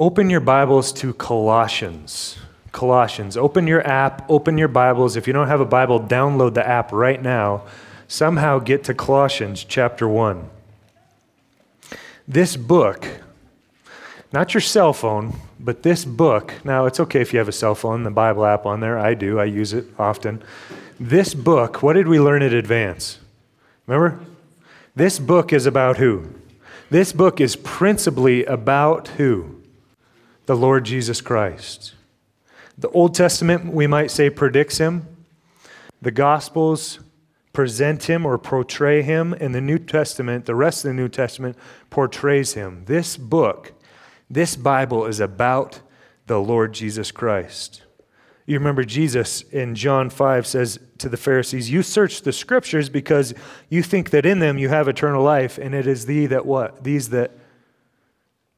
Open your Bibles to Colossians. Colossians. Open your app, open your Bibles. If you don't have a Bible, download the app right now. Somehow get to Colossians chapter 1. This book, not your cell phone, but this book, now it's okay if you have a cell phone, the Bible app on there. I do, I use it often. This book, what did we learn at Advance? Remember? This book is about who? This book is principally about who? The Lord Jesus Christ. The Old Testament, we might say, predicts him. The Gospels present him or portray him. And the New Testament, the rest of the New Testament, portrays him. This book, this Bible is about the Lord Jesus Christ. You remember Jesus in John 5 says to the Pharisees, You search the scriptures because you think that in them you have eternal life, and it is thee that what? These that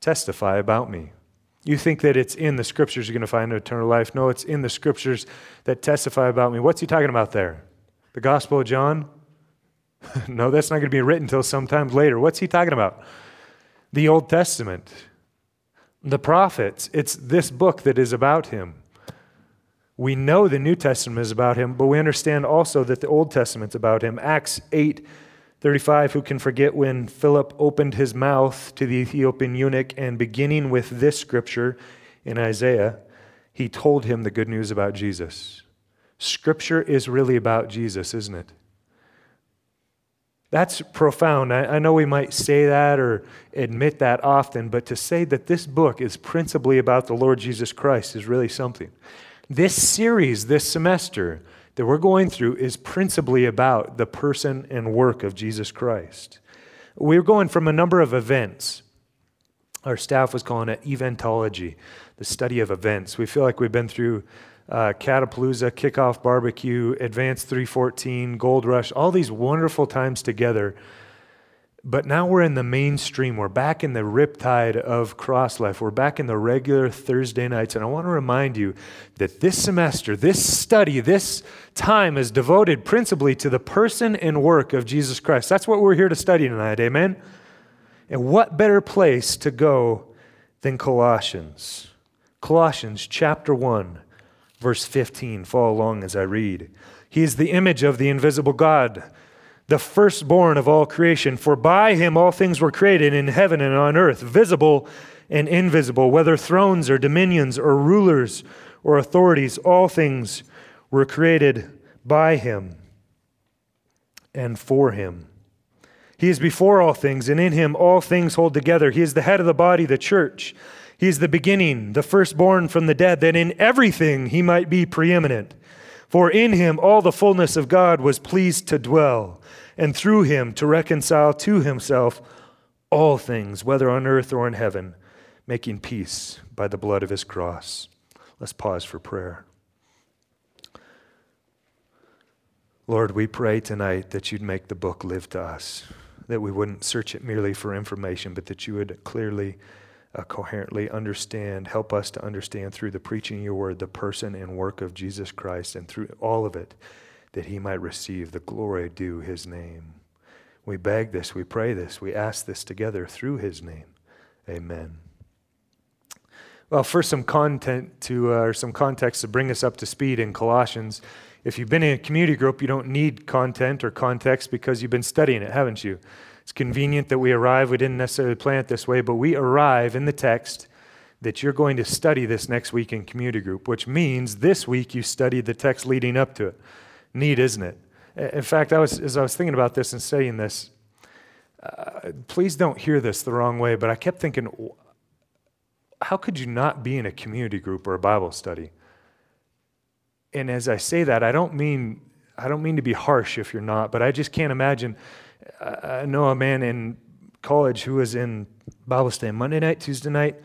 testify about me. You think that it's in the scriptures you're going to find eternal life. No, it's in the scriptures that testify about me. What's he talking about there? The Gospel of John? no, that's not going to be written until sometime later. What's he talking about? The Old Testament, the prophets. It's this book that is about him. We know the New Testament is about him, but we understand also that the Old Testament's about him. Acts 8 35, who can forget when Philip opened his mouth to the Ethiopian eunuch and beginning with this scripture in Isaiah, he told him the good news about Jesus. Scripture is really about Jesus, isn't it? That's profound. I, I, know we might say that or admit that often, but to say that this book is principally about the Lord Jesus Christ is really something. This series, this semester, that we're going through is principally about the person and work of Jesus Christ. We're going from a number of events. Our staff was calling it eventology, the study of events. We feel like we've been through uh, Catapalooza, Kickoff Barbecue, Advance 314, Gold Rush, all these wonderful times together but now we're in the mainstream. We're back in the riptide of cross life. We're back in the regular Thursday nights. And I want to remind you that this semester, this study, this time is devoted principally to the person and work of Jesus Christ. That's what we're here to study tonight. Amen? And what better place to go than Colossians? Colossians chapter 1, verse 15. Follow along as I read. He is the image of the invisible God the firstborn of all creation. For by him all things were created in heaven and on earth, visible and invisible, whether thrones or dominions or rulers or authorities, all things were created by him and for him. He is before all things, and in him all things hold together. He is the head of the body, the church. He is the beginning, the firstborn from the dead, that in everything he might be preeminent. For in him all the fullness of God was pleased to dwell and through him to reconcile to himself all things, whether on earth or in heaven, making peace by the blood of his cross. Let's pause for prayer. Lord, we pray tonight that you'd make the book live to us, that we wouldn't search it merely for information, but that you would clearly, uh, coherently understand, help us to understand through the preaching of your word the person and work of Jesus Christ, and through all of it, that he might receive the glory due his name. We beg this, we pray this, we ask this together through his name. Amen. Well, first, some content to, uh, or some context to bring us up to speed in Colossians. If you've been in a community group, you don't need content or context because you've been studying it, haven't you? It's convenient that we arrive. We didn't necessarily plan it this way, but we arrive in the text that you're going to study this next week in community group, which means this week you studied the text leading up to it. Neat, isn't it? In fact, I was, as I was thinking about this and saying this, uh, please don't hear this the wrong way, but I kept thinking, how could you not be in a community group or a Bible study? And as I say that, I don't mean I don't mean to be harsh if you're not, but I just can't imagine. I know a man in college who was in Bible study Monday night, Tuesday night,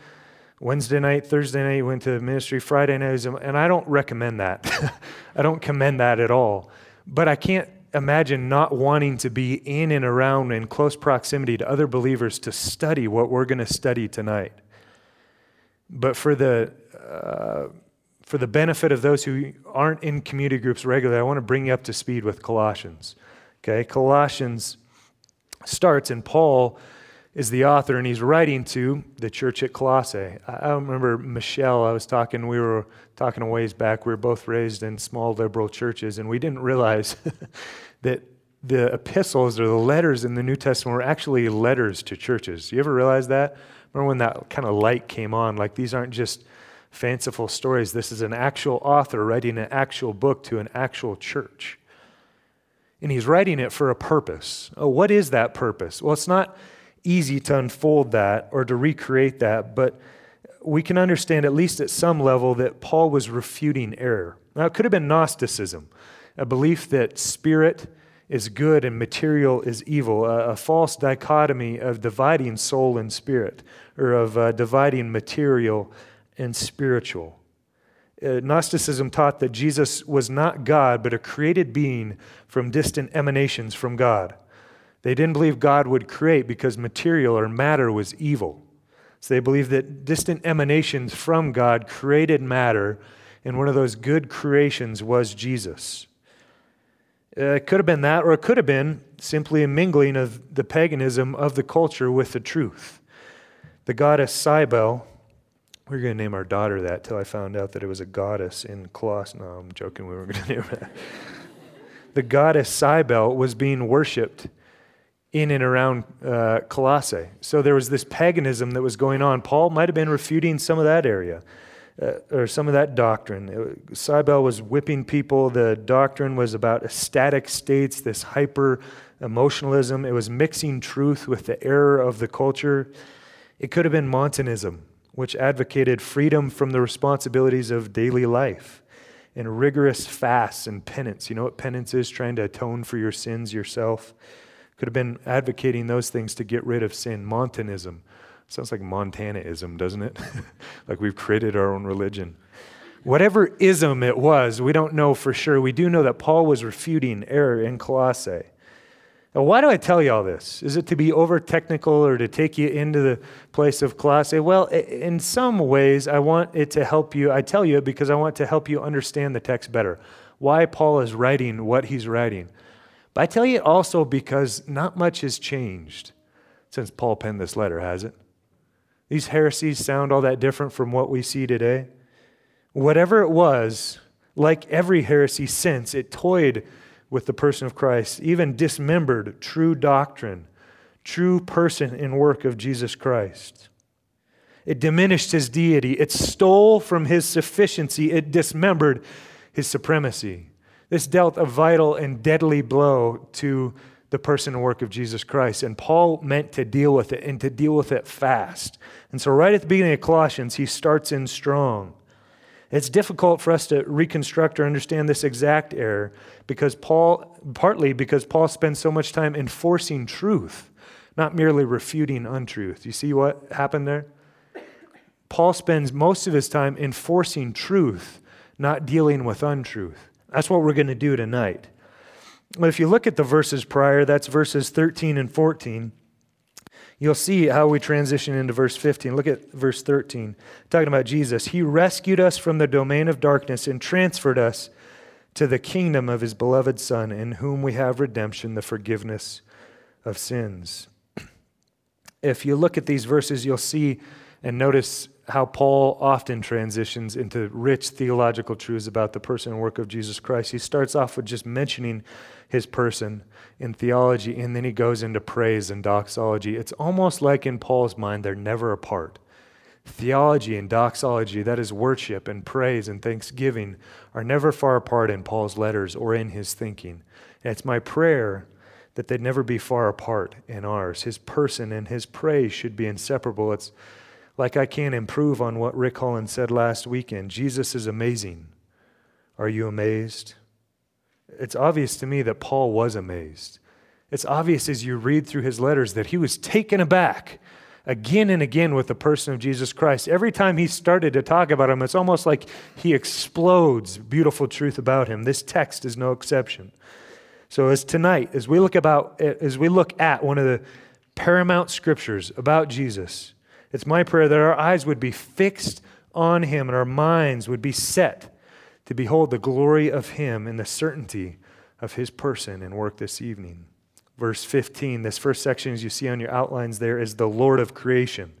Wednesday night, Thursday night, went to ministry, Friday night, and I don't recommend that. I don't commend that at all. But I can't imagine not wanting to be in and around in close proximity to other believers to study what we're going to study tonight. But for the, uh, for the benefit of those who aren't in community groups regularly, I want to bring you up to speed with Colossians. Okay, Colossians starts, and Paul is the author, and he's writing to the church at Colossae. I remember Michelle, I was talking, we were talking a ways back. We were both raised in small liberal churches, and we didn't realize that the epistles or the letters in the New Testament were actually letters to churches. You ever realize that? Remember when that kind of light came on? Like these aren't just fanciful stories. This is an actual author writing an actual book to an actual church. And he's writing it for a purpose. Oh, what is that purpose? Well, it's not easy to unfold that or to recreate that, but we can understand, at least at some level, that Paul was refuting error. Now, it could have been Gnosticism, a belief that spirit is good and material is evil, a, a false dichotomy of dividing soul and spirit, or of uh, dividing material and spiritual. Uh, Gnosticism taught that Jesus was not God, but a created being from distant emanations from God. They didn't believe God would create because material or matter was evil. So they believed that distant emanations from God created matter, and one of those good creations was Jesus. Uh, it could have been that, or it could have been simply a mingling of the paganism of the culture with the truth. The goddess Cybele, we were going to name our daughter that till I found out that it was a goddess in Colossus. No, I'm joking, we weren't going to name her that. the goddess Cybele was being worshipped in and around uh, Colossae. So there was this paganism that was going on. Paul might have been refuting some of that area uh, or some of that doctrine. Cybele was whipping people. The doctrine was about ecstatic states, this hyper emotionalism. It was mixing truth with the error of the culture. It could have been Montanism, which advocated freedom from the responsibilities of daily life and rigorous fasts and penance. You know what penance is? Trying to atone for your sins yourself. Could have been advocating those things to get rid of sin. Montanism. Sounds like Montanaism, doesn't it? like we've created our own religion. Whatever ism it was, we don't know for sure. We do know that Paul was refuting error in Colossae. Now, why do I tell you all this? Is it to be over technical or to take you into the place of Colossae? Well, in some ways, I want it to help you. I tell you it because I want to help you understand the text better. Why Paul is writing what he's writing. But I tell you also because not much has changed since Paul penned this letter, has it? These heresies sound all that different from what we see today. Whatever it was, like every heresy since, it toyed with the person of Christ, even dismembered true doctrine, true person and work of Jesus Christ. It diminished his deity, it stole from his sufficiency, it dismembered his supremacy. This dealt a vital and deadly blow to the person and work of Jesus Christ. And Paul meant to deal with it and to deal with it fast. And so, right at the beginning of Colossians, he starts in strong. It's difficult for us to reconstruct or understand this exact error because Paul, partly because Paul spends so much time enforcing truth, not merely refuting untruth. You see what happened there? Paul spends most of his time enforcing truth, not dealing with untruth. That's what we're going to do tonight. But if you look at the verses prior, that's verses 13 and 14, you'll see how we transition into verse 15. Look at verse 13, talking about Jesus. He rescued us from the domain of darkness and transferred us to the kingdom of his beloved Son, in whom we have redemption, the forgiveness of sins. If you look at these verses, you'll see and notice how Paul often transitions into rich theological truths about the person and work of Jesus Christ. He starts off with just mentioning his person in theology, and then he goes into praise and doxology. It's almost like in Paul's mind, they're never apart. Theology and doxology, that is worship and praise and thanksgiving, are never far apart in Paul's letters or in his thinking. And it's my prayer that they'd never be far apart in ours. His person and his praise should be inseparable. It's like I can't improve on what Rick Holland said last weekend. Jesus is amazing. Are you amazed? It's obvious to me that Paul was amazed. It's obvious as you read through his letters that he was taken aback again and again with the person of Jesus Christ. Every time he started to talk about him, it's almost like he explodes beautiful truth about him. This text is no exception. So as tonight, as we look about as we look at one of the paramount scriptures about Jesus, it's my prayer that our eyes would be fixed on him and our minds would be set to behold the glory of him and the certainty of his person and work this evening. verse 15. This first section, as you see on your outlines there, is the Lord of creation.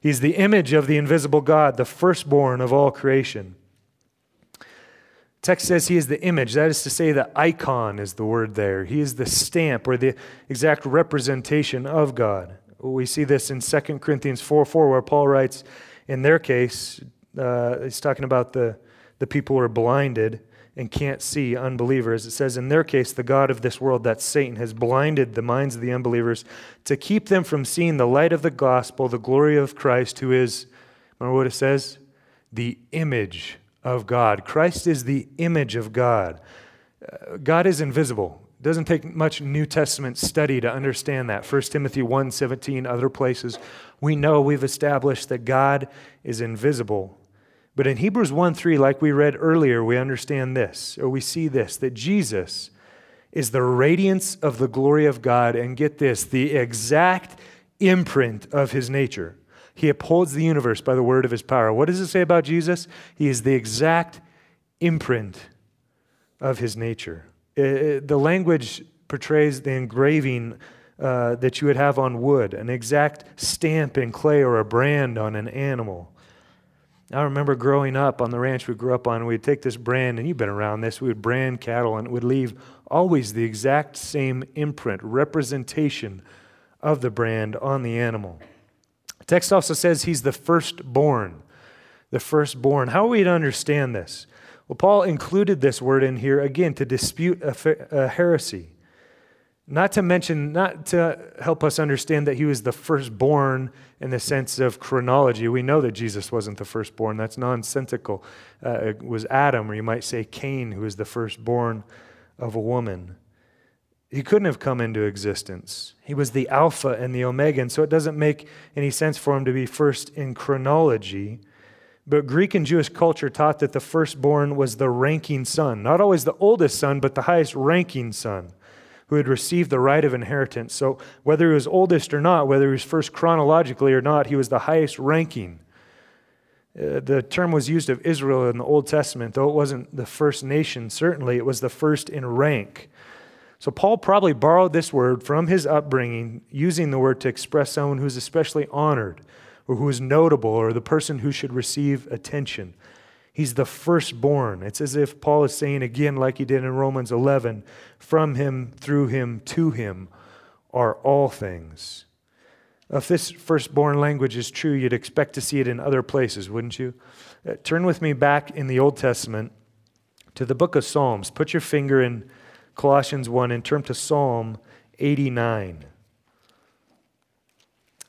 He's the image of the invisible God, the firstborn of all creation. Text says he is the image. That is to say, the icon is the word there. He is the stamp or the exact representation of God. We see this in 2 Corinthians 4 4, where Paul writes, in their case, uh, he's talking about the, the people who are blinded and can't see, unbelievers. It says, in their case, the God of this world, that Satan, has blinded the minds of the unbelievers to keep them from seeing the light of the gospel, the glory of Christ, who is, remember what it says? The image of God. Christ is the image of God. Uh, God is invisible. It doesn't take much New Testament study to understand that. 1 Timothy 1 17, other places. We know we've established that God is invisible. But in Hebrews 1 3, like we read earlier, we understand this, or we see this, that Jesus is the radiance of the glory of God, and get this, the exact imprint of his nature. He upholds the universe by the word of his power. What does it say about Jesus? He is the exact imprint of his nature. It, the language portrays the engraving uh, that you would have on wood, an exact stamp in clay or a brand on an animal. I remember growing up on the ranch we grew up on, we'd take this brand, and you've been around this, we would brand cattle, and it would leave always the exact same imprint, representation of the brand on the animal. The text also says he's the firstborn. The firstborn. How are we to understand this? Well, Paul included this word in here again to dispute a, heresy. Not to mention, not to help us understand that he was the firstborn in the sense of chronology. We know that Jesus wasn't the firstborn. That's nonsensical. Uh, it was Adam, or you might say Cain, who was the firstborn of a woman. He couldn't have come into existence. He was the Alpha and the Omega, and so it doesn't make any sense for him to be first in chronology. But Greek and Jewish culture taught that the firstborn was the ranking son, not always the oldest son, but the highest ranking son who had received the right of inheritance. So, whether he was oldest or not, whether he was first chronologically or not, he was the highest ranking. Uh, the term was used of Israel in the Old Testament, though it wasn't the first nation, certainly, it was the first in rank. So, Paul probably borrowed this word from his upbringing, using the word to express someone who's especially honored or who is notable or the person who should receive attention. He's the firstborn. It's as if Paul is saying again, like he did in Romans 11, from him, through him, to him are all things. If this firstborn language is true, you'd expect to see it in other places, wouldn't you? Uh, turn with me back in the Old Testament to the book of Psalms. Put your finger in Colossians 1 and turn to Psalm 89.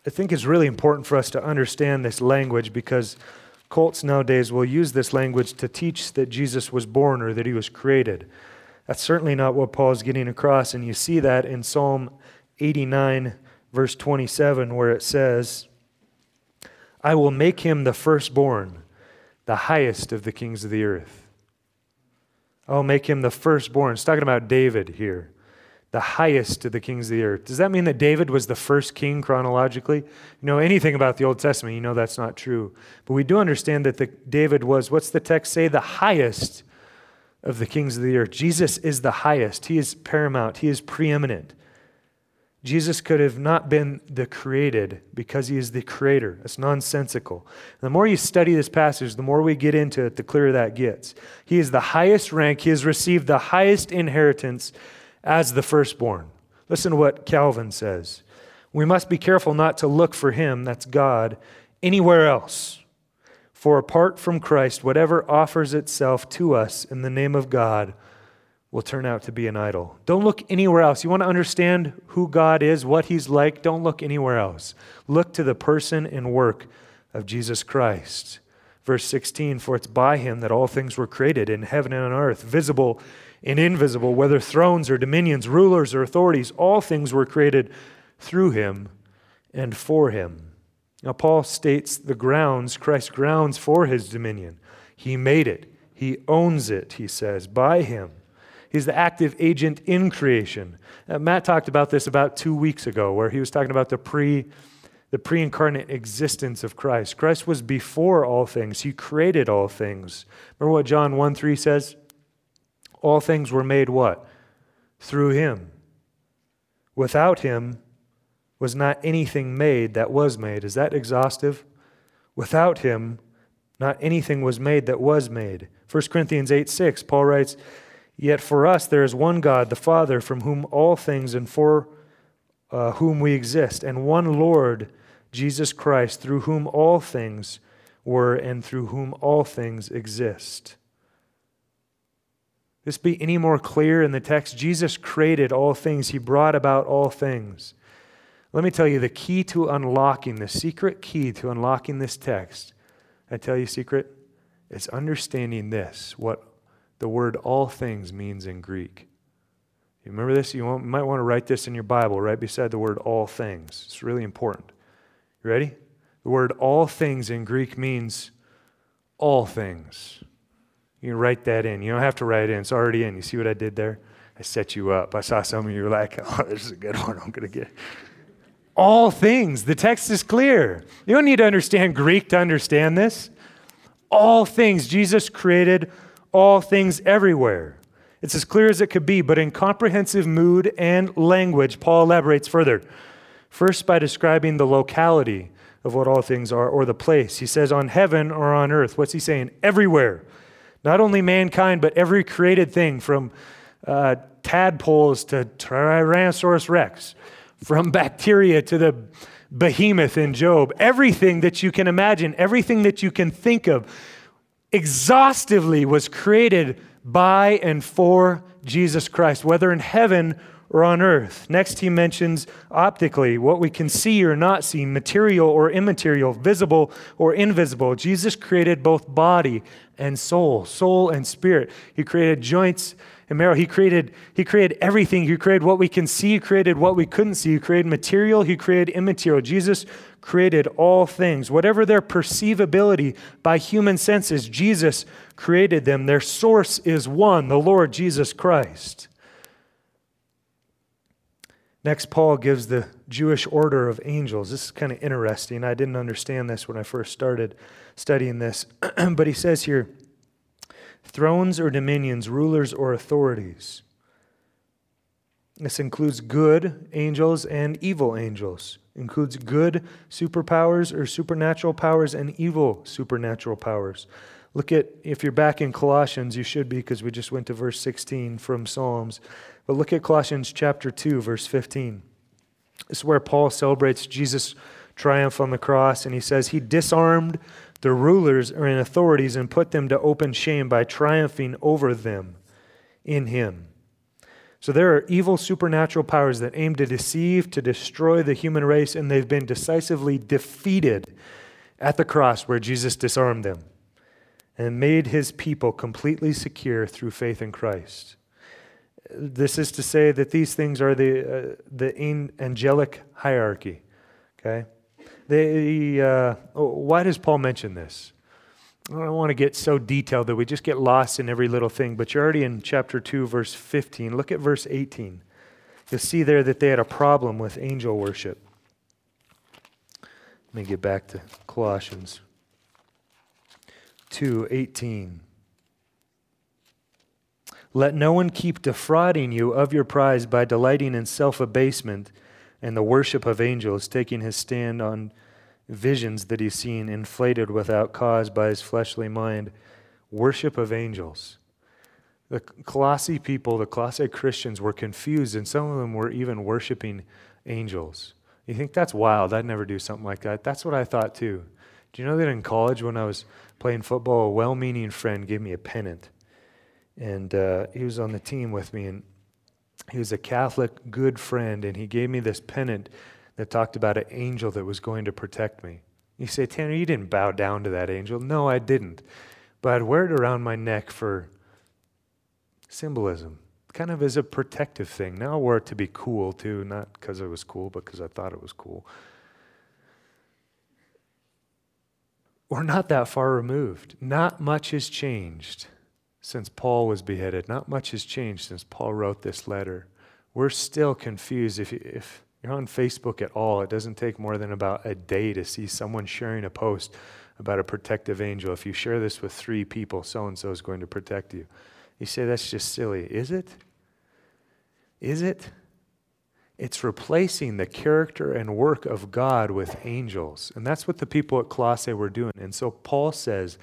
I think it's really important for us to understand this language because Cults nowadays will use this language to teach that Jesus was born or that he was created. That's certainly not what Paul's getting across, and you see that in Psalm 89, verse 27, where it says, I will make him the firstborn, the highest of the kings of the earth. I will make him the firstborn. It's talking about David here the highest of the kings of the earth. Does that mean that David was the first king chronologically? You know anything about the Old Testament, you know that's not true. But we do understand that the, David was, what's the text say? The highest of the kings of the earth. Jesus is the highest. He is paramount. He is preeminent. Jesus could have not been the created because he is the creator. That's nonsensical. The more you study this passage, the more we get into it, the clearer that gets. He is the highest rank. He has received the highest inheritance as the firstborn. Listen to what Calvin says. We must be careful not to look for him, that's God, anywhere else. For apart from Christ, whatever offers itself to us in the name of God will turn out to be an idol. Don't look anywhere else. You want to understand who God is, what he's like? Don't look anywhere else. Look to the person and work of Jesus Christ. Verse 16 For it's by him that all things were created in heaven and on earth, visible and invisible, whether thrones or dominions, rulers or authorities, all things were created through him and for him. Now, Paul states the grounds, Christ's grounds for his dominion. He made it, he owns it, he says, by him. He's the active agent in creation. Uh, Matt talked about this about two weeks ago, where he was talking about the pre the pre incarnate existence of Christ. Christ was before all things, He created all things. Remember what John 1 3 says? All things were made what? Through him. Without him was not anything made that was made. Is that exhaustive? Without him, not anything was made that was made. 1 Corinthians 8 6, Paul writes, Yet for us there is one God, the Father, from whom all things and for uh, whom we exist, and one Lord, Jesus Christ, through whom all things were and through whom all things exist. This be any more clear in the text? Jesus created all things, He brought about all things. Let me tell you the key to unlocking, the secret key to unlocking this text. I tell you, secret, it's understanding this, what the word all things means in Greek. You remember this? You might want to write this in your Bible right beside the word all things. It's really important. You ready? The word all things in Greek means all things. You can write that in. You don't have to write it in, it's already in. You see what I did there? I set you up. I saw some of you were like, oh, this is a good one. I'm going to get. All things. The text is clear. You don't need to understand Greek to understand this. All things. Jesus created all things everywhere. It's as clear as it could be, but in comprehensive mood and language, Paul elaborates further. First, by describing the locality of what all things are, or the place. He says, on heaven or on earth. What's he saying? Everywhere. Not only mankind, but every created thing from uh, tadpoles to Tyrannosaurus rex, from bacteria to the behemoth in Job. Everything that you can imagine, everything that you can think of, exhaustively was created by and for Jesus Christ, whether in heaven or on earth. Next, he mentions optically what we can see or not see, material or immaterial, visible or invisible. Jesus created both body and soul, soul and spirit. He created joints and marrow. He created, he created everything. He created what we can see, he created what we couldn't see. He created material, he created immaterial. Jesus created all things. Whatever their perceivability by human senses, Jesus created them. Their source is one, the Lord Jesus Christ. Next, Paul gives the Jewish order of angels. This is kind of interesting. I didn't understand this when I first started studying this. but he says here thrones or dominions, rulers or authorities. This includes good angels and evil angels. Includes good superpowers or supernatural powers and evil supernatural powers. Look at, if you're back in Colossians, you should be because we just went to verse 16 from Psalms. But look at Colossians chapter 2, verse 15. This is where Paul celebrates Jesus' triumph on the cross, and he says, He disarmed the rulers and authorities and put them to open shame by triumphing over them in Him. So there are evil supernatural powers that aim to deceive, to destroy the human race, and they've been decisively defeated at the cross where Jesus disarmed them and made his people completely secure through faith in Christ. This is to say that these things are the, uh, the angelic hierarchy. Okay? They, uh, why does Paul mention this? I don't want to get so detailed that we just get lost in every little thing, but you're already in chapter 2, verse 15. Look at verse 18. You'll see there that they had a problem with angel worship. Let me get back to Colossians 2:18. Let no one keep defrauding you of your prize by delighting in self-abasement and the worship of angels, taking his stand on visions that he's seen inflated without cause by his fleshly mind, worship of angels. The Colossae people, the Colossae Christians were confused, and some of them were even worshiping angels. You think that's wild? I'd never do something like that. That's what I thought too. Do you know that in college, when I was playing football, a well meaning friend gave me a pennant? And uh, he was on the team with me, and he was a Catholic good friend, and he gave me this pennant that talked about an angel that was going to protect me. You say, Tanner, you didn't bow down to that angel. No, I didn't. But I'd wear it around my neck for symbolism, kind of as a protective thing. Now I wore it to be cool too, not because it was cool, but because I thought it was cool. We're not that far removed. Not much has changed since Paul was beheaded. Not much has changed since Paul wrote this letter. We're still confused. If, if you're on Facebook at all, it doesn't take more than about a day to see someone sharing a post about a protective angel. If you share this with three people, so and so is going to protect you. You say, that's just silly. Is it? Is it? It's replacing the character and work of God with angels. And that's what the people at Colossae were doing. And so Paul says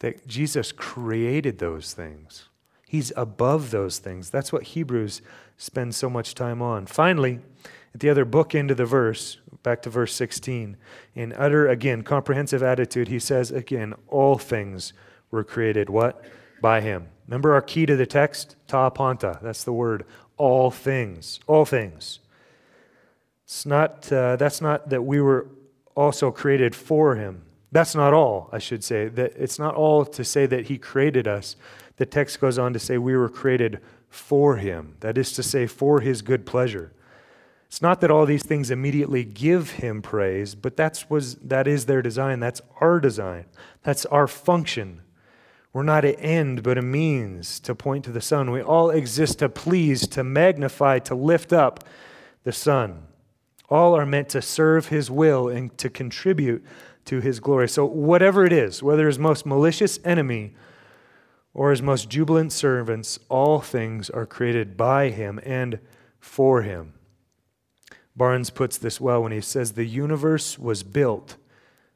that Jesus created those things. He's above those things. That's what Hebrews spends so much time on. Finally, at the other book end of the verse, back to verse 16, in utter, again, comprehensive attitude, he says, again, all things were created, what? By him. Remember our key to the text? Ta panta. That's the word. All things. All things. It's not, uh, that's not that we were also created for him. That's not all, I should say. That it's not all to say that he created us. The text goes on to say we were created for him. That is to say, for his good pleasure. It's not that all these things immediately give him praise, but that's was that is their design. That's our design. That's our function. We're not an end, but a means to point to the Son. We all exist to please, to magnify, to lift up the Son. All are meant to serve his will and to contribute to his glory. So, whatever it is, whether his most malicious enemy or his most jubilant servants, all things are created by him and for him. Barnes puts this well when he says, The universe was built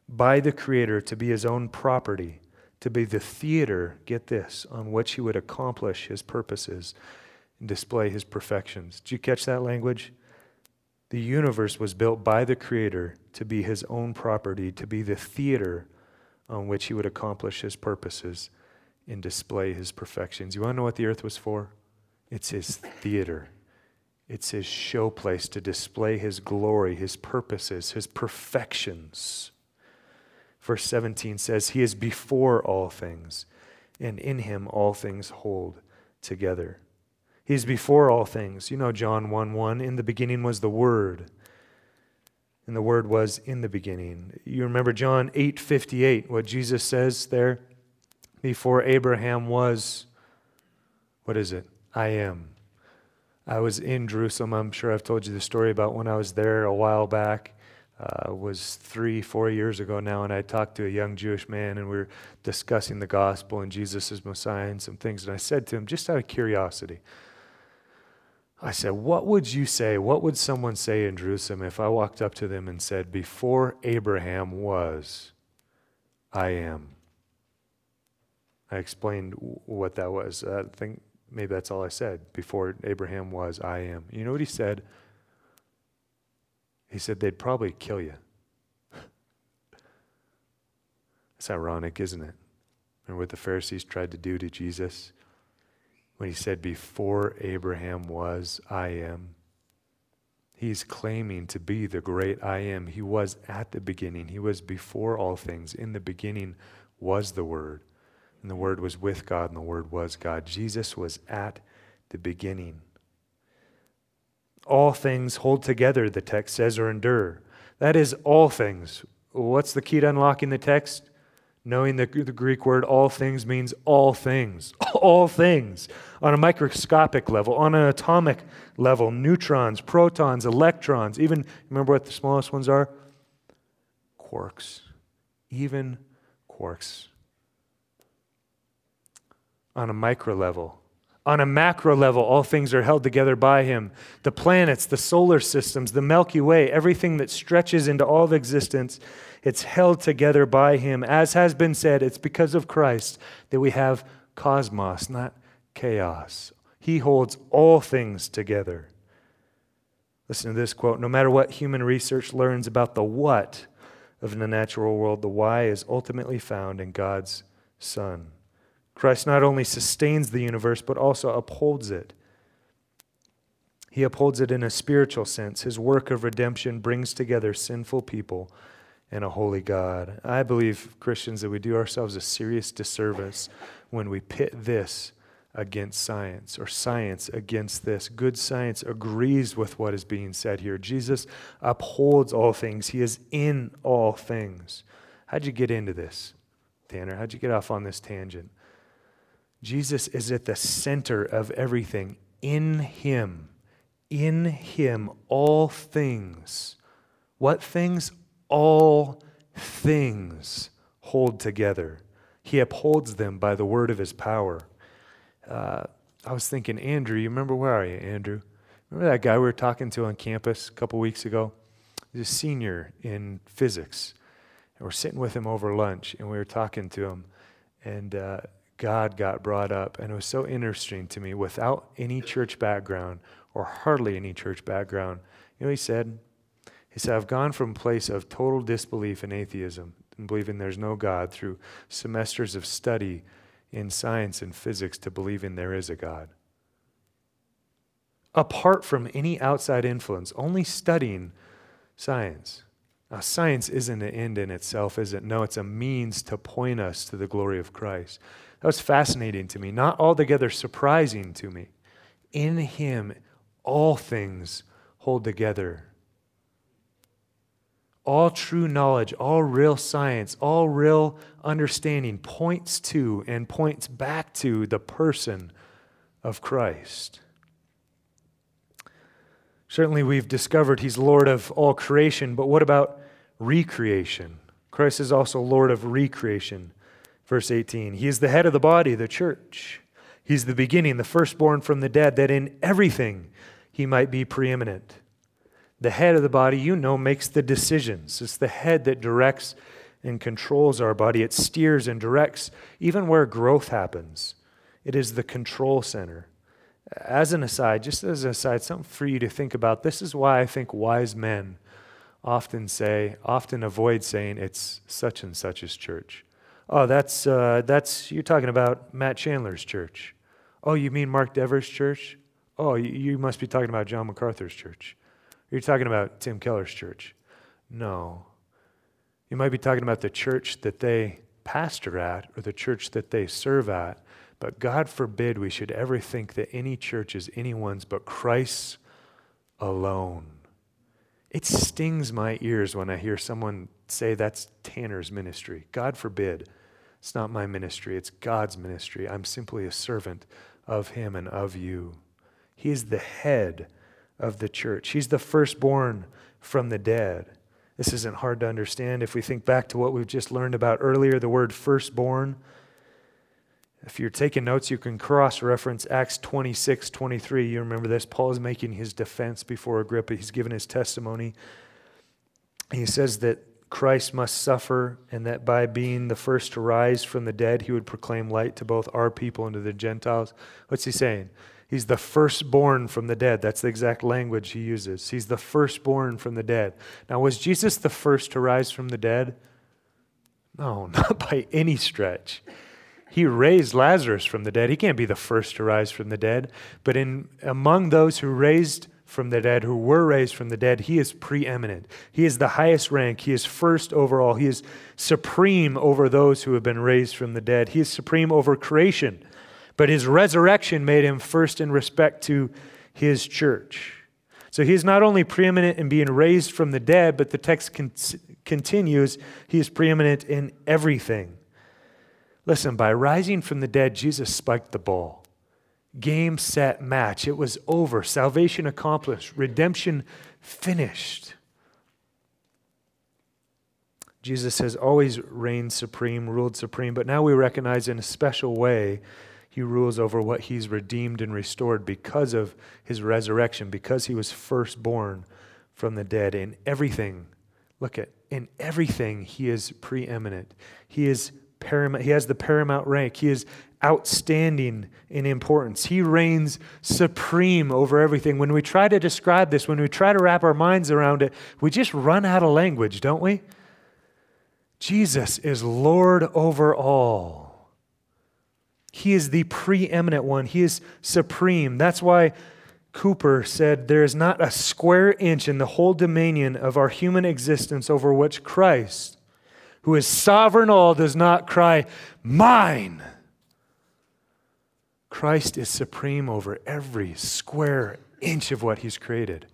by the Creator to be his own property, to be the theater, get this, on which he would accomplish his purposes and display his perfections. Did you catch that language? The universe was built by the Creator to be his own property, to be the theater on which he would accomplish his purposes and display his perfections. You want to know what the earth was for? It's his theater. It's his showplace to display his glory, his purposes, his perfections. Verse 17 says, He is before all things, and in him all things hold together. He's before all things. You know John 1 1. In the beginning was the Word. And the Word was in the beginning. You remember John 8 58, what Jesus says there? Before Abraham was, what is it? I am. I was in Jerusalem. I'm sure I've told you the story about when I was there a while back. Uh, was three, four years ago now, and I talked to a young Jewish man, and we were discussing the gospel and Jesus as Messiah and some things. And I said to him, just out of curiosity, I said, What would you say? What would someone say in Jerusalem if I walked up to them and said, Before Abraham was, I am? I explained what that was. I think maybe that's all I said. Before Abraham was, I am. You know what he said? He said, They'd probably kill you. It's ironic, isn't it? Remember what the Pharisees tried to do to Jesus? When he said, Before Abraham was, I am. He's claiming to be the great I am. He was at the beginning, he was before all things. In the beginning was the Word, and the Word was with God, and the Word was God. Jesus was at the beginning. All things hold together, the text says, or endure. That is all things. What's the key to unlocking the text? Knowing the, the Greek word all things means all things, all things on a microscopic level, on an atomic level, neutrons, protons, electrons, even, remember what the smallest ones are? Quarks. Even quarks. On a micro level, on a macro level, all things are held together by him. The planets, the solar systems, the Milky Way, everything that stretches into all of existence, it's held together by him. As has been said, it's because of Christ that we have cosmos, not chaos. He holds all things together. Listen to this quote No matter what human research learns about the what of the natural world, the why is ultimately found in God's Son. Christ not only sustains the universe, but also upholds it. He upholds it in a spiritual sense. His work of redemption brings together sinful people and a holy God. I believe, Christians, that we do ourselves a serious disservice when we pit this against science or science against this. Good science agrees with what is being said here. Jesus upholds all things, He is in all things. How'd you get into this, Tanner? How'd you get off on this tangent? Jesus is at the center of everything. In Him, in Him, all things. What things? All things hold together. He upholds them by the word of His power. Uh, I was thinking, Andrew, you remember where are you, Andrew? Remember that guy we were talking to on campus a couple weeks ago? He's a senior in physics. And we're sitting with him over lunch, and we were talking to him. And uh, God got brought up. And it was so interesting to me, without any church background or hardly any church background. You know, he said, he said, I've gone from a place of total disbelief in atheism and believing there's no God through semesters of study in science and physics to believing there is a God. Apart from any outside influence, only studying science. Now, science isn't an end in itself, is it? No, it's a means to point us to the glory of Christ. That was fascinating to me, not altogether surprising to me. In Him, all things hold together all true knowledge, all real science, all real understanding points to and points back to the person of Christ. Certainly, we've discovered he's Lord of all creation, but what about recreation? Christ is also Lord of recreation. Verse 18 He is the head of the body, the church. He's the beginning, the firstborn from the dead, that in everything he might be preeminent the head of the body, you know, makes the decisions. It's the head that directs and controls our body. It steers and directs even where growth happens. It is the control center. As an aside, just as an aside, something for you to think about. This is why I think wise men often say, often avoid saying it's such and such's church. Oh, that's, uh, that's you're talking about Matt Chandler's church. Oh, you mean Mark Dever's church? Oh, you must be talking about John MacArthur's church. You're talking about Tim Keller's church. No. You might be talking about the church that they pastor at or the church that they serve at. But God forbid we should ever think that any church is anyone's but Christ's alone. It stings my ears when I hear someone say that's Tanner's ministry. God forbid. It's not my ministry, it's God's ministry. I'm simply a servant of Him and of you. He is the head of the church. He's the firstborn from the dead. This isn't hard to understand if we think back to what we've just learned about earlier the word firstborn. If you're taking notes, you can cross reference Acts 26 23. You remember this. Paul is making his defense before Agrippa, he's given his testimony. He says that Christ must suffer, and that by being the first to rise from the dead, he would proclaim light to both our people and to the Gentiles. What's he saying? He's the firstborn from the dead. That's the exact language he uses. He's the firstborn from the dead. Now, was Jesus the first to rise from the dead? No, not by any stretch. He raised Lazarus from the dead. He can't be the first to rise from the dead. But in among those who raised from the dead, who were raised from the dead, he is preeminent. He is the highest rank. He is first over all. He is supreme over those who have been raised from the dead. He is supreme over creation. But his resurrection made him first in respect to his church. So he is not only preeminent in being raised from the dead, but the text con- continues, he is preeminent in everything. Listen, by rising from the dead, Jesus spiked the ball. Game, set, match. It was over. Salvation accomplished. Redemption finished. Jesus has always reigned supreme, ruled supreme, but now we recognize in a special way he rules over what he's redeemed and restored because of his resurrection, because he was firstborn from the dead. In everything, look at, in everything, he is preeminent. He is paramount. He has the paramount rank. He is outstanding in importance. He reigns supreme over everything. When we try to describe this, when we try to wrap our minds around it, we just run out of language, don't we? Jesus is Lord over all. He is the preeminent one, He is supreme. That's why Kuyper said, There is not a square inch in the whole dominion of our human existence over which Christ, who is sovereign all, does not cry, Mine. Christ is supreme over every square inch of what He's created.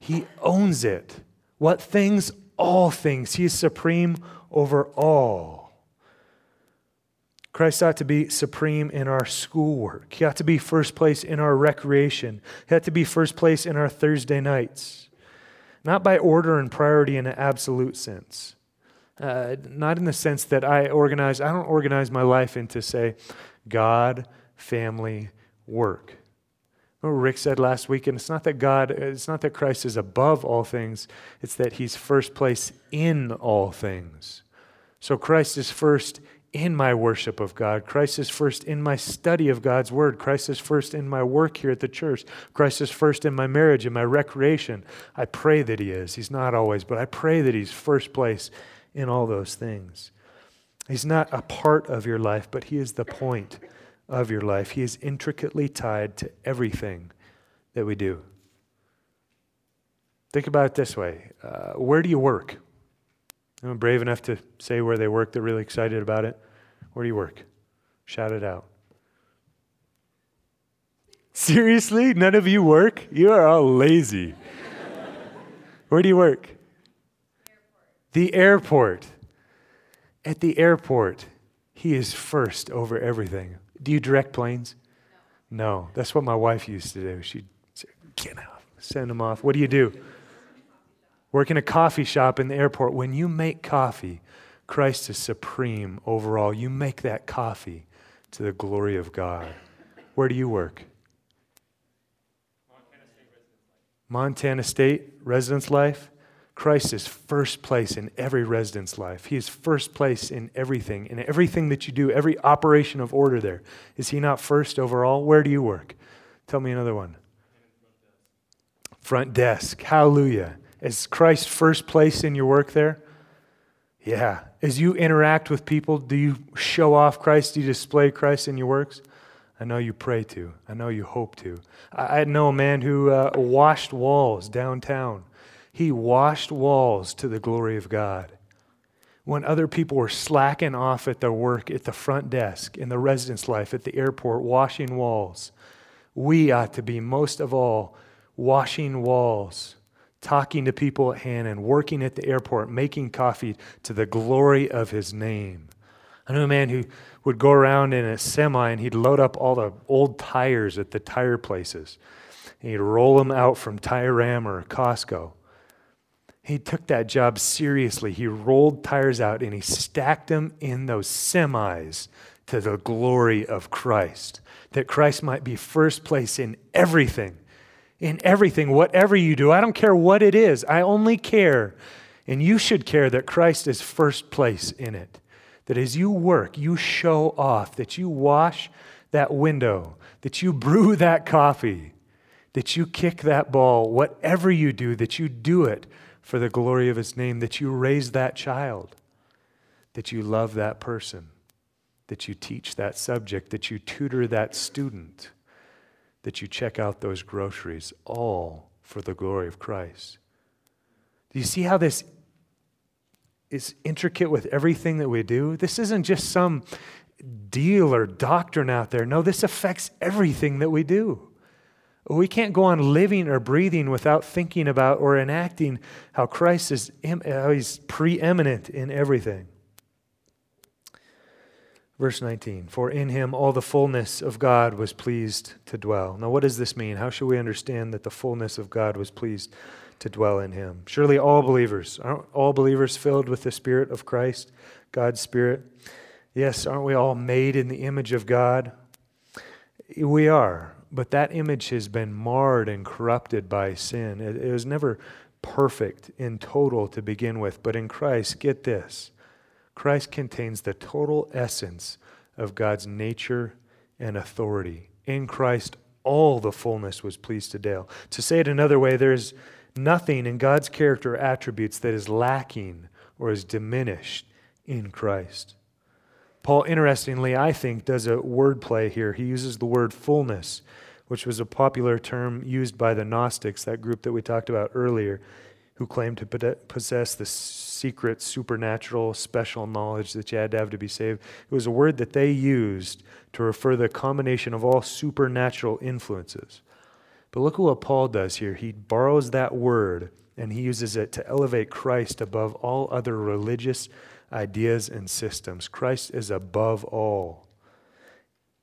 He owns it. What things? All things. He is supreme over all. Christ ought to be supreme in our schoolwork. He ought to be first place in our recreation. He ought to be first place in our Thursday nights. Not by order and priority in an absolute sense. Uh, not in the sense that I organize, I don't organize my life into, say, God, family, work. what Rick said last week, and it's not that God, it's not that Christ is above all things, it's that he's first place in all things. So Christ is first in my worship of God. Christ is first in my study of God's word. Christ is first in my work here at the church. Christ is first in my marriage and my recreation. I pray that he is. He's not always, but I pray that he's first place in all those things. He's not a part of your life, but he is the point of your life. He is intricately tied to everything that we do. Think about it this way uh, Where do you work? I'm brave enough to say where they work? They're really excited about it. Where do you work? Shout it out. Seriously? None of you work? You are all lazy. where do you work? The airport. At the airport, he is first over everything. Do you direct planes? No. no. That's what my wife used to do. She'd say, get out, send them off. What do you do? Work in a coffee shop in the airport. When you make coffee, Christ is supreme overall. You make that coffee to the glory of God. Where do you work? Montana State residence life. Christ is first place in every resident's life. He is first place in everything, in everything that you do, every operation of order there. Is He not first overall? Where do you work? Tell me another one. Front desk. Hallelujah. Is Christ first place in your work there? Yeah. As you interact with people, do you show off Christ? Do you display Christ in your works? I know you pray to. I know you hope to. I know a man who uh, washed walls downtown he washed walls to the glory of God. When other people were slacking off at their work at the front desk, in the residence life, at the airport, washing walls, we ought to be most of all washing walls, talking to people at hand, and working at the airport, making coffee to the glory of his name. I knew a man who would go around in a semi and he'd load up all the old tires at the tire places. And he'd roll them out from Tire Ram or Costco. He took that job seriously. He rolled tires out and he stacked them in those semis to the glory of Christ. That Christ might be first place in everything. In everything, whatever you do. I don't care what it is. I only care, and you should care that Christ is first place in it. That as you work, you show off, that you wash that window, that you brew that coffee, that you kick that ball, whatever you do, that you do it for the glory of his name, that you raise that child, that you love that person, that you teach that subject, that you tutor that student, that you check out those groceries, all for the glory of Christ. Do you see how this is intricate with everything that we do? This isn't just some deal or doctrine out there. No, this affects everything that we do. We can't go on living or breathing without thinking about or enacting how Christ is how he's preeminent in everything. Verse 19, for in him all the fullness of God was pleased to dwell. Now, what does this mean? How should we understand that the fullness of God was pleased to dwell in him? Surely all believers, aren't all believers filled with the Spirit of Christ, God's Spirit? Yes, aren't we all made in the image of God? We are but that image has been marred and corrupted by sin. It, it was never perfect in total to begin with, but in Christ, get this Christ contains the total essence of God's nature and authority. In Christ, all the fullness was pleased to dwell. To say it another way, there's nothing in God's character attributes that is lacking or is diminished in Christ. Paul, interestingly, I think, does a word play here. He uses the word fullness, which was a popular term used by the Gnostics, that group that we talked about earlier, who claimed to possess the secret, supernatural, special knowledge that you had to have to be saved. It was a word that they used to refer to the combination of all supernatural influences. But look at what Paul does here. He borrows that word and he uses it to elevate Christ above all other religious ideas and systems. Christ is above all.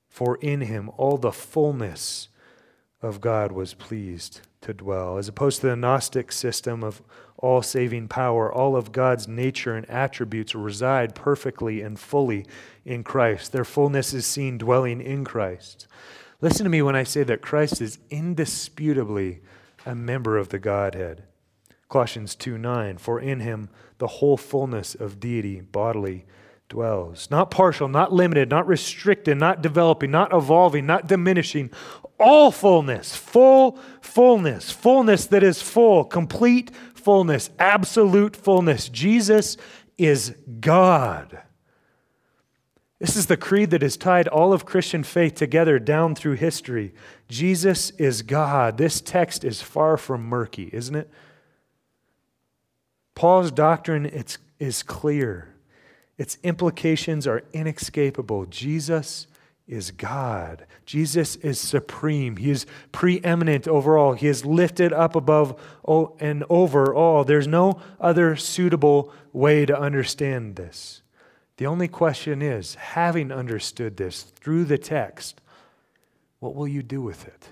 For in him all the fullness of God was pleased to dwell. As opposed to the Gnostic system of all saving power, all of God's nature and attributes reside perfectly and fully in Christ. Their fullness is seen dwelling in Christ. Listen to me when I say that Christ is indisputably a member of the Godhead. Colossians 2 9, for in him the whole fullness of deity bodily dwells. Not partial, not limited, not restricted, not developing, not evolving, not diminishing. All fullness, full fullness, fullness that is full, complete fullness, absolute fullness. Jesus is God. This is the creed that has tied all of Christian faith together down through history. Jesus is God. This text is far from murky, isn't it? Paul's doctrine it's, is clear. Its implications are inescapable. Jesus is God. Jesus is supreme. He is preeminent over all. He is lifted up above and over all. There's no other suitable way to understand this. The only question is having understood this through the text, what will you do with it?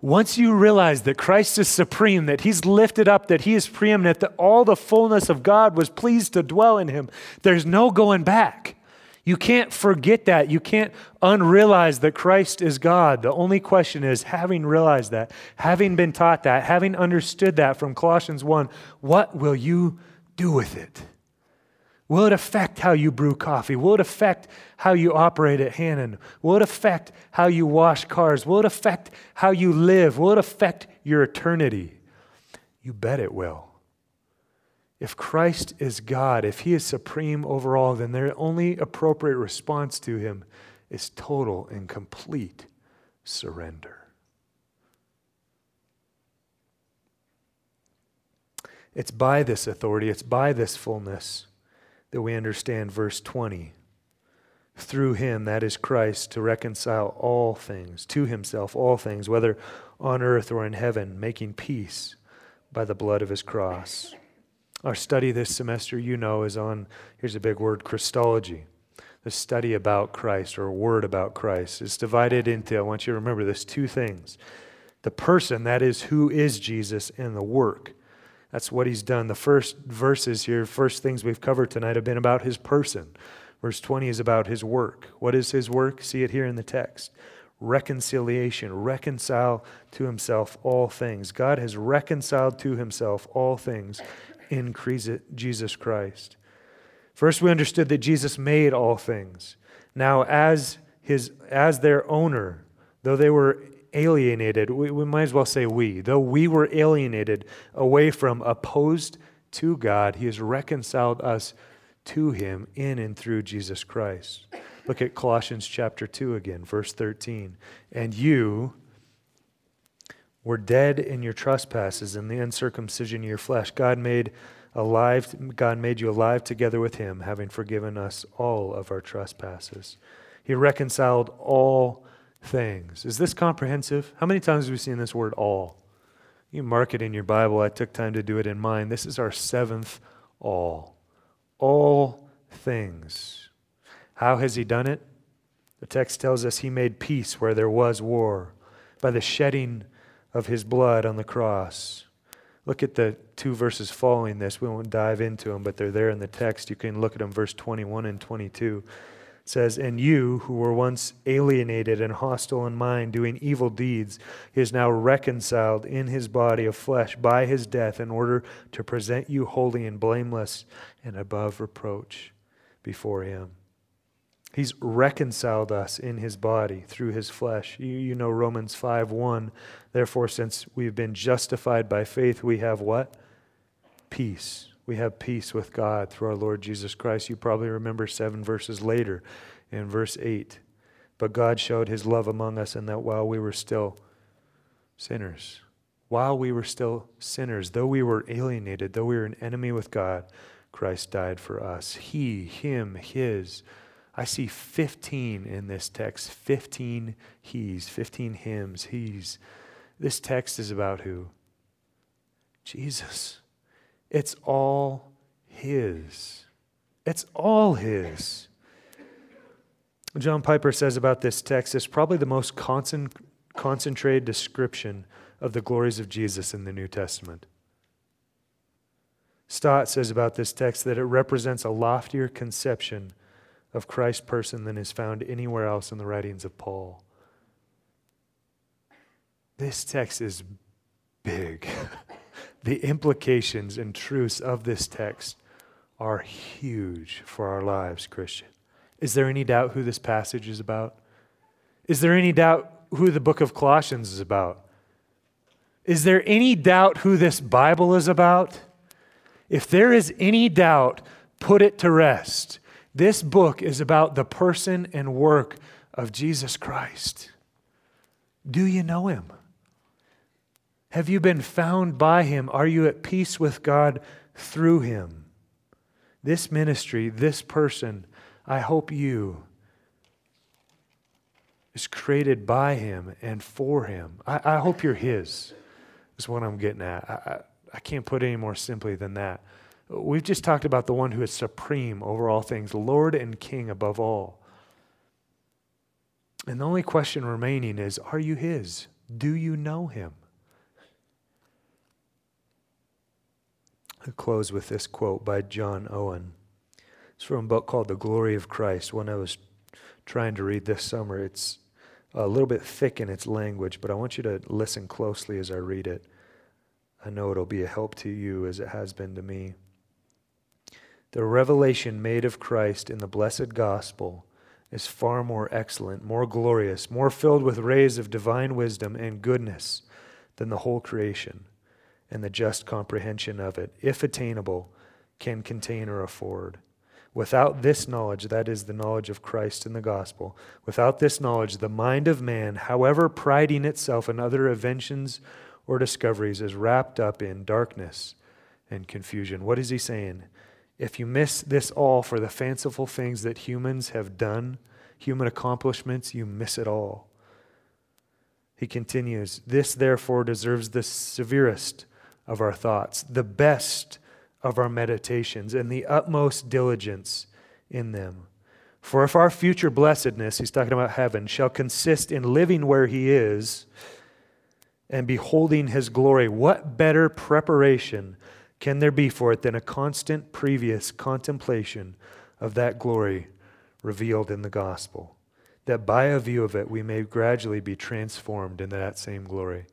Once you realize that Christ is supreme, that he's lifted up, that he is preeminent, that all the fullness of God was pleased to dwell in him, there's no going back. You can't forget that. You can't unrealize that Christ is God. The only question is having realized that, having been taught that, having understood that from Colossians 1, what will you do with it? Will it affect how you brew coffee? Will it affect how you operate at Hannon? Will it affect how you wash cars? Will it affect how you live? Will it affect your eternity? You bet it will. If Christ is God, if He is supreme over all, then the only appropriate response to Him is total and complete surrender. It's by this authority, it's by this fullness that we understand verse 20. Through him, that is Christ, to reconcile all things to himself, all things, whether on earth or in heaven, making peace by the blood of his cross. Our study this semester, you know, is on, here's a big word, Christology. The study about Christ or a word about Christ. It's divided into, I want you to remember this, two things. The person, that is who is Jesus, and the work, that's what he's done. The first verses here, first things we've covered tonight have been about his person. Verse 20 is about his work. What is his work? See it here in the text. Reconciliation, reconcile to himself all things. God has reconciled to himself all things in Jesus Christ. First, we understood that Jesus made all things. Now, as, his, as their owner, though they were alienated, we, we might as well say we, though we were alienated away from, opposed to God, He has reconciled us to Him in and through Jesus Christ. Look at Colossians chapter 2 again, verse 13. And you were dead in your trespasses and the uncircumcision of your flesh. God made alive God made you alive together with him, having forgiven us all of our trespasses. He reconciled all things. Is this comprehensive? How many times have we seen this word all? You mark it in your Bible. I took time to do it in mine. This is our seventh all. All things. How has he done it? The text tells us he made peace where there was war by the shedding of his blood on the cross. Look at the two verses following this. We won't dive into them, but they're there in the text. You can look at them, verse 21 and 22 says, And you, who were once alienated and hostile in mind, doing evil deeds, he is now reconciled in his body of flesh by his death in order to present you holy and blameless and above reproach before him. He's reconciled us in his body through his flesh. You, you know Romans 5 1. Therefore, since we've been justified by faith, we have what? Peace we have peace with God through our Lord Jesus Christ. You probably remember seven verses later in verse 8. But God showed his love among us and that while we were still sinners, while we were still sinners, though we were alienated, though we were an enemy with God, Christ died for us. He, him, his. I see 15 in this text 15 he's, 15 hymns, he's. This text is about who? Jesus. It's all His. It's all His. John Piper says about this text, it's probably the most concent- concentrated description of the glories of Jesus in the New Testament. Stott says about this text that it represents a loftier conception of Christ's person than is found anywhere else in the writings of Paul. This text is big. the implications and truths of this text are huge for our lives, Christian. Is there any doubt who this passage is about? Is there any doubt who the book of Colossians is about? Is there any doubt who this Bible is about? If there is any doubt, put it to rest. This book is about the person and work of Jesus Christ. Do you know him? Have you been found by him? Are you at peace with God through him? This ministry, this person, I hope you, is created by him and for him. I, I hope you're his, is what I'm getting at. I, I, I can't put any more simply than that. We've just talked about the one who is supreme over all things, Lord and King above all. And the only question remaining is Are you His? Do you know Him? I'll close with this quote by John Owen. It's from a book called The Glory of Christ, one I was trying to read this summer. It's a little bit thick in its language, but I want you to listen closely as I read it. I know it'll be a help to you as it has been to me. The revelation made of Christ in the blessed gospel is far more excellent, more glorious, more filled with rays of divine wisdom and goodness than the whole creation, and the just comprehension of it, if attainable, can contain or afford. Without this knowledge, that is the knowledge of Christ and the gospel, without this knowledge, the mind of man, however priding itself in other inventions or discoveries, is wrapped up in darkness and confusion. What is he saying? If you miss this all for the fanciful things that humans have done, human accomplishments, you miss it all. He continues, This therefore deserves the severest of our thoughts, the best of our meditations, and the utmost diligence in them. For if our future blessedness, he's talking about heaven, shall consist in living where he is and beholding his glory, what better preparation can there be for it than a constant previous contemplation of that glory revealed in the gospel? That by a view of it we may gradually be transformed into that same glory.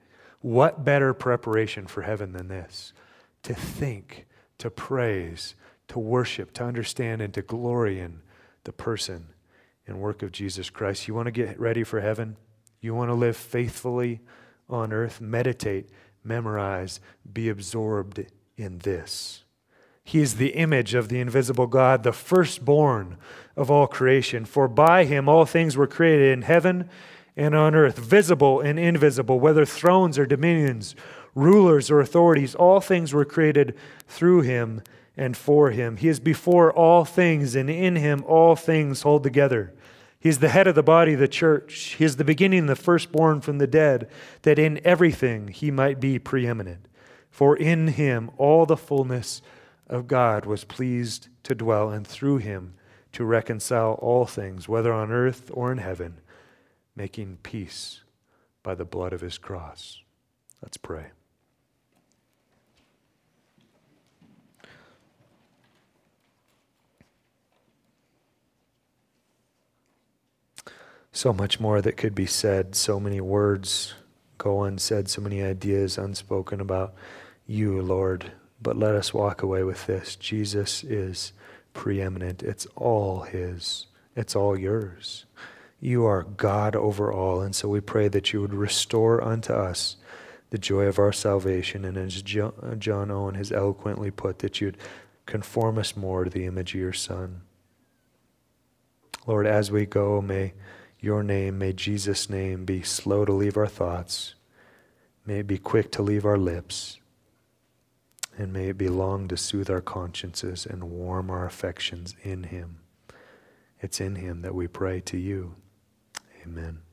What better preparation for heaven than this? To think, to praise, to worship, to understand, and to glory in the person and work of Jesus Christ. You want to get ready for heaven? You want to live faithfully on earth? Meditate, memorize, be absorbed in this. He is the image of the invisible God, the firstborn of all creation. For by him all things were created in heaven and on earth, visible and invisible, whether thrones or dominions, rulers or authorities. All things were created through him and for him. He is before all things, and in him all things hold together. He is the head of the body, the church. He is the beginning, the firstborn from the dead, that in everything he might be preeminent. For in him all the fullness of God was pleased to dwell, and through him to reconcile all things, whether on earth or in heaven, making peace by the blood of his cross. Let's pray. So much more that could be said, so many words go unsaid, so many ideas unspoken about you, Lord. But let us walk away with this Jesus is preeminent. It's all His, it's all yours. You are God over all. And so we pray that you would restore unto us the joy of our salvation. And as John Owen has eloquently put, that you'd conform us more to the image of your Son. Lord, as we go, may your name, may Jesus' name be slow to leave our thoughts, may it be quick to leave our lips and may it be long to soothe our consciences and warm our affections in Him. It's in Him that we pray to you. Amen.